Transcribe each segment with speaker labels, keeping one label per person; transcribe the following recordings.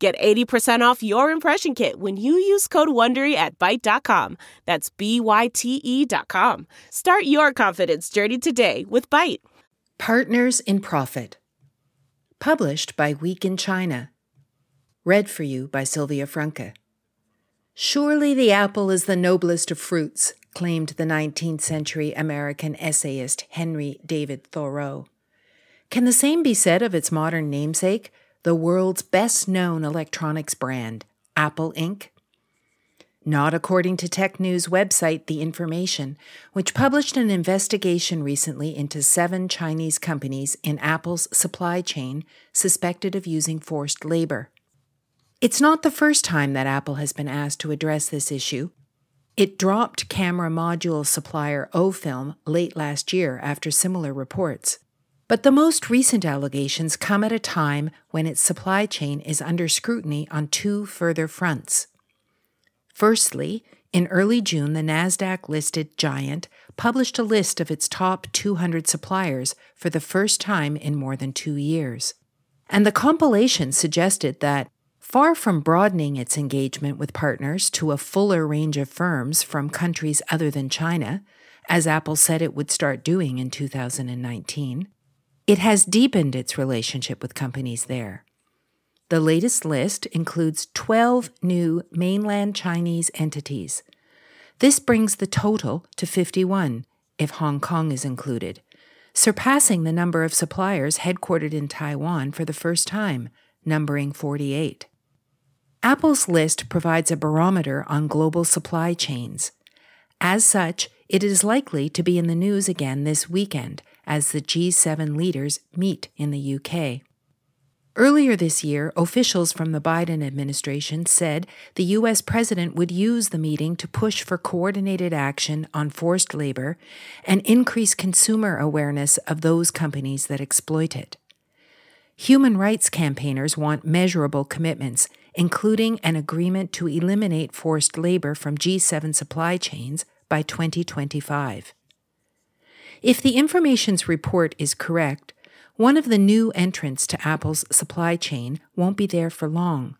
Speaker 1: Get 80% off your impression kit when you use code WONDERY at Byte.com. That's B-Y-T-E dot com. Start your confidence journey today with Byte.
Speaker 2: Partners in Profit. Published by Week in China. Read for you by Sylvia Franke. Surely the apple is the noblest of fruits, claimed the 19th century American essayist Henry David Thoreau. Can the same be said of its modern namesake, the world's best known electronics brand, Apple Inc.? Not according to tech news website The Information, which published an investigation recently into seven Chinese companies in Apple's supply chain suspected of using forced labor. It's not the first time that Apple has been asked to address this issue. It dropped camera module supplier OFilm late last year after similar reports. But the most recent allegations come at a time when its supply chain is under scrutiny on two further fronts. Firstly, in early June, the NASDAQ listed giant published a list of its top 200 suppliers for the first time in more than two years. And the compilation suggested that, far from broadening its engagement with partners to a fuller range of firms from countries other than China, as Apple said it would start doing in 2019, it has deepened its relationship with companies there. The latest list includes 12 new mainland Chinese entities. This brings the total to 51, if Hong Kong is included, surpassing the number of suppliers headquartered in Taiwan for the first time, numbering 48. Apple's list provides a barometer on global supply chains. As such, it is likely to be in the news again this weekend as the G7 leaders meet in the UK. Earlier this year, officials from the Biden administration said the U.S. president would use the meeting to push for coordinated action on forced labor and increase consumer awareness of those companies that exploit it. Human rights campaigners want measurable commitments, including an agreement to eliminate forced labor from G7 supply chains by 2025. If the information's report is correct, one of the new entrants to Apple's supply chain won't be there for long.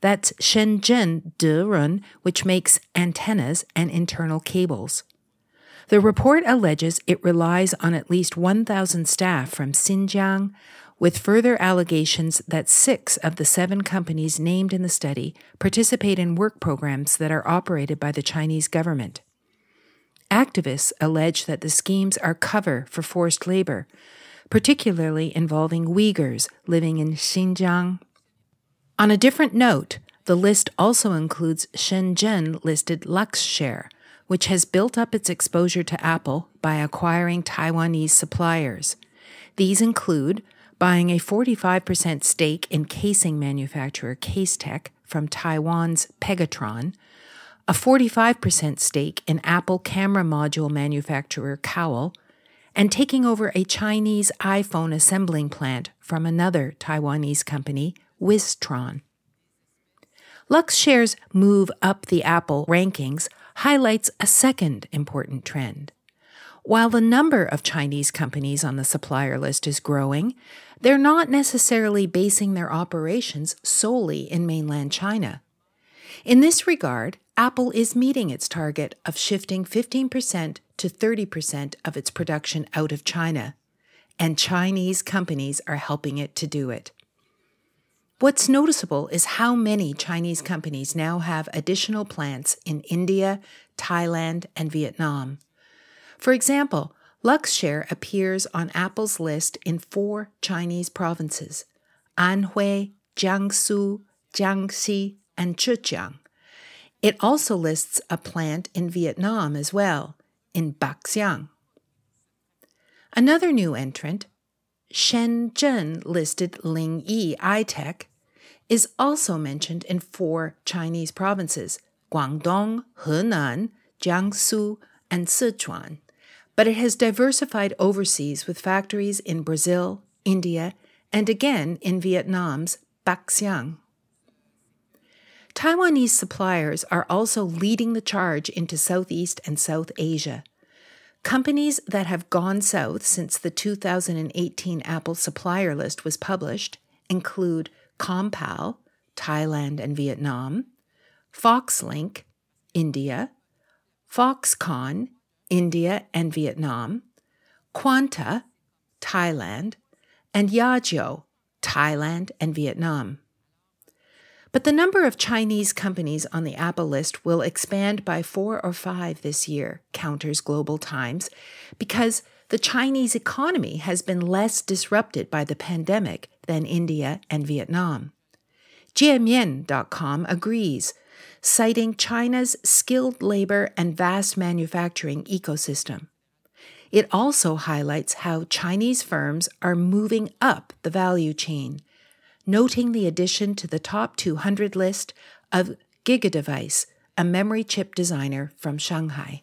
Speaker 2: That's Shenzhen Derun, which makes antennas and internal cables. The report alleges it relies on at least 1,000 staff from Xinjiang, with further allegations that six of the seven companies named in the study participate in work programs that are operated by the Chinese government. Activists allege that the schemes are cover for forced labor, particularly involving Uyghurs living in Xinjiang. On a different note, the list also includes Shenzhen listed Luxshare, which has built up its exposure to Apple by acquiring Taiwanese suppliers. These include buying a 45% stake in casing manufacturer Casetek from Taiwan's Pegatron, a 45% stake in Apple camera module manufacturer Cowell, and taking over a Chinese iPhone assembling plant from another Taiwanese company, Wistron. Luxshare's move up the Apple rankings highlights a second important trend. While the number of Chinese companies on the supplier list is growing, they're not necessarily basing their operations solely in mainland China. In this regard, Apple is meeting its target of shifting 15% to 30% of its production out of China, and Chinese companies are helping it to do it. What's noticeable is how many Chinese companies now have additional plants in India, Thailand, and Vietnam. For example, Luxshare appears on Apple's list in four Chinese provinces Anhui, Jiangsu, Jiangxi, and Zhejiang. It also lists a plant in Vietnam as well, in Bac Giang. Another new entrant, Shenzhen listed Ling Lingyi iTech, is also mentioned in four Chinese provinces Guangdong, Henan, Jiangsu, and Sichuan, but it has diversified overseas with factories in Brazil, India, and again in Vietnam's Bac Giang. Taiwanese suppliers are also leading the charge into Southeast and South Asia. Companies that have gone south since the 2018 Apple supplier list was published include Compal, Thailand and Vietnam, Foxlink, India, Foxconn, India and Vietnam, Quanta, Thailand, and Yageo, Thailand and Vietnam. But the number of Chinese companies on the Apple list will expand by four or five this year, counters Global Times, because the Chinese economy has been less disrupted by the pandemic than India and Vietnam. Jiemian.com agrees, citing China's skilled labor and vast manufacturing ecosystem. It also highlights how Chinese firms are moving up the value chain, noting the addition to the top 200 list of GigaDevice, a memory chip designer from Shanghai.